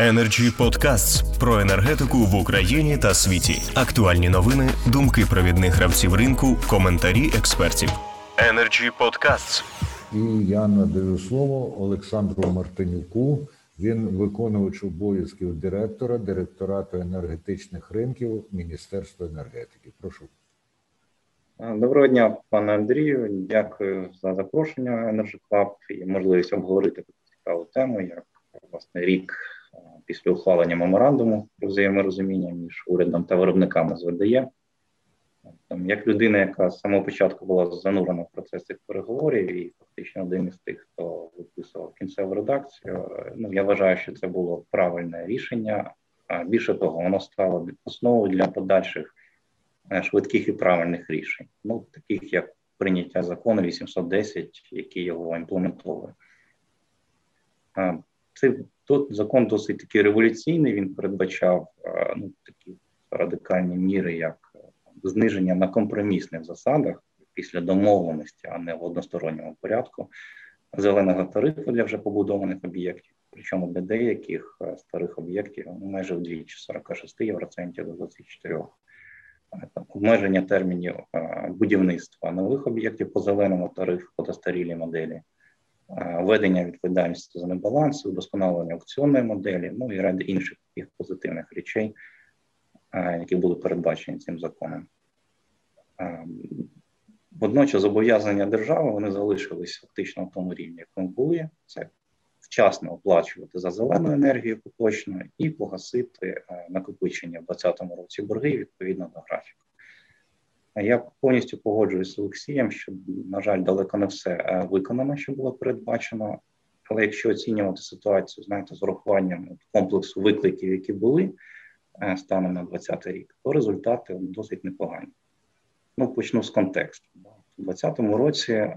Energy Podcasts про енергетику в Україні та світі. Актуальні новини, думки провідних гравців ринку, коментарі експертів. Energy Podcasts. І я надаю слово Олександру Мартинюку. Він виконувач обов'язків директора директорату енергетичних ринків Міністерства енергетики. Прошу. Доброго дня, пане Андрію. Дякую за запрошення Energy Club і можливість обговорити таку цікаву тему, як власне рік після ухвалення меморандуму про взаєморозуміння між урядом та виробниками з ВДЄ. Там, Як людина, яка з самого початку була занурена в процес цих переговорів, і фактично один із тих, хто виписував кінцеву редакцію, ну я вважаю, що це було правильне рішення. Більше того, воно стало основою для подальших е, швидких і правильних рішень, ну таких як прийняття закону 810, який його імплементовує. Це Тут закон досить таки революційний. Він передбачав е, ну такі радикальні міри, як е, зниження на компромісних засадах після домовленості, а не в односторонньому порядку зеленого тарифу для вже побудованих об'єктів. Причому для деяких е, старих об'єктів майже вдвічі 46 євроцентів до 24. Там, обмеження термінів будівництва нових об'єктів по зеленому тарифу по достарілій моделі. Е, ведення відповідальності за небаланси, удосконалення аукціонної моделі, ну і ряд інших таких позитивних речей, е, які були передбачені цим законом. Е, водночас зобов'язання держави вони залишились фактично в тому рівні, якому були. Це вчасно оплачувати за зелену енергію поточно і погасити накопичення в 2020 році борги відповідно до графіку. Я повністю погоджуюсь з Олексієм, що, на жаль, далеко не все е, виконано, що було передбачено. Але якщо оцінювати ситуацію, знаєте, з урахуванням комплексу викликів, які були е, станом на 2020 рік, то результати досить непогані. Ну, почну з контексту. У 2020 році е,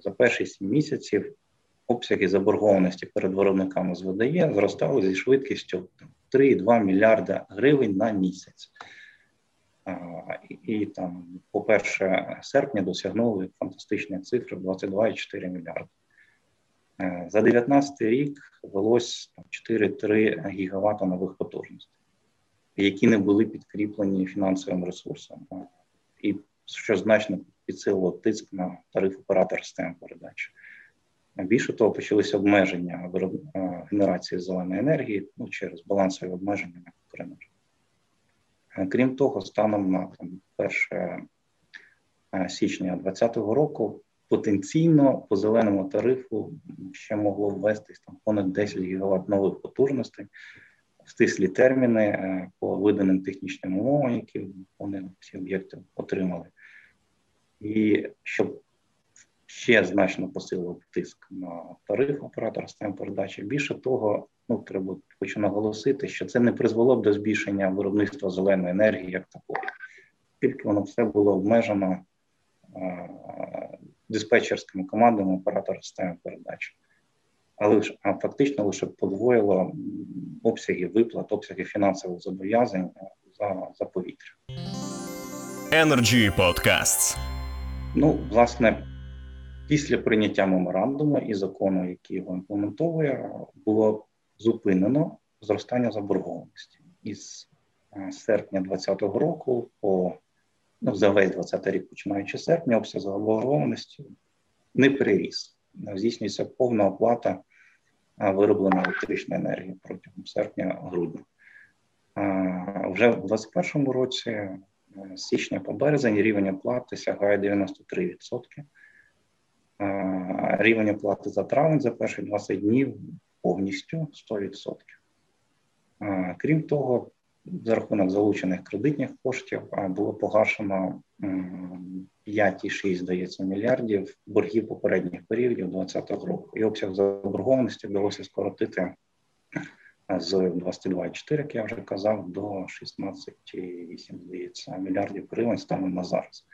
за перші сім місяців обсяги заборгованості перед виробниками з ВДЄ зростали зі швидкістю 3,2 мільярда гривень на місяць і, там, по перше, серпня досягнули фантастичні цифри 22,4 мільярди. Е, за 2019 рік велось 4-3 гігавата нових потужностей, які не були підкріплені фінансовим ресурсом, і що значно підсилило тиск на тариф оператор систем передачі. Більше того, почалися обмеження генерації зеленої енергії ну, через балансові обмеження крім того, станом на 1 е, січня 2020 року потенційно по зеленому тарифу ще могло ввестись там понад 10 гігават нових потужностей, в стислі терміни е, по виданим технічним умовам, які вони всі об'єкти отримали. І щоб ще значно посилив тиск на тариф оператора систем передачі. Більше того, ну треба хочу наголосити, що це не призвело б до збільшення виробництва зеленої енергії як такої, тільки воно все було обмежено а, диспетчерськими командами оператора системи передачі. Але а фактично лише подвоїло обсяги виплат, обсяги фінансових зобов'язань за за повітря. Energy Podcasts. Ну, власне, Після прийняття меморандуму і закону, який його імплементовує, було зупинено зростання заборгованості із е, серпня 2020 року по ну, за весь 20 рік, починаючи з серпня, обсяг заборгованості не приріс. Здійснюється повна оплата е, виробленої електричної енергії протягом серпня-грудня. Вже в 2021 році, е, з січня по березень, рівень оплати сягає 93%. Рівень оплати за травень за перші 20 днів повністю 100%. Крім того, за рахунок залучених кредитних коштів було погашено 5,6, здається, мільярдів боргів попередніх періодів 2020 року. І обсяг заборгованості вдалося скоротити з 22,4, як я вже казав, до 16,8, здається, мільярдів гривень станом на зараз.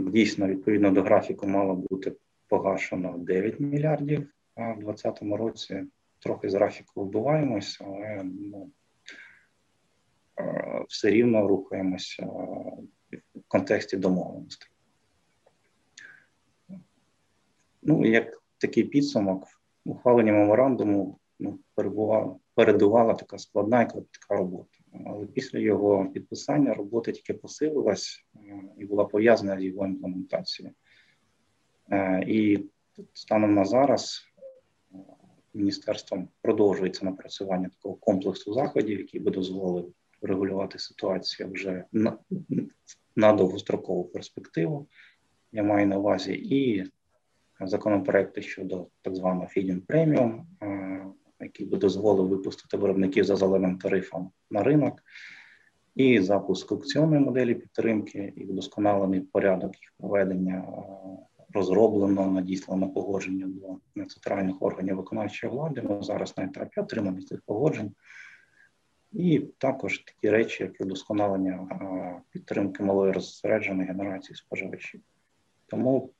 Дійсно, відповідно до графіку, мало бути погашено 9 мільярдів а в 2020 році. Трохи з графіку вбиваємося, але ну, все рівно рухаємося в контексті домовленостей. Ну, як такий підсумок, ухвалення меморандуму ну, передувала така складна і кропітка робота. Але після його підписання робота тільки посилилась і була пов'язана з його імплементацією. Е, І станом на зараз е, міністерством продовжується напрацювання такого комплексу заходів, який би дозволив регулювати ситуацію вже на, на довгострокову перспективу. Я маю на увазі і законопроекти щодо так званого Premium, е, який би дозволив випустити виробників за зеленим тарифом на ринок, і запуск аукціонної моделі підтримки, і вдосконалений порядок їх проведення е, розроблено, надіслано погодження до центральних органів виконавчої влади. Ми зараз на етапі отримання цих погоджень. І також такі речі, як і вдосконалення е, підтримки малої розсередженої генерації споживачів. Тому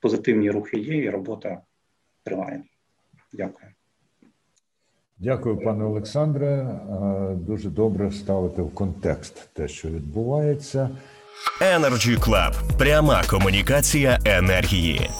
позитивні рухи є, і робота триває. Дякую. Дякую, пане Олександре. Дуже добре ставити в контекст те, що відбувається. Energy Club. Пряма комунікація енергії.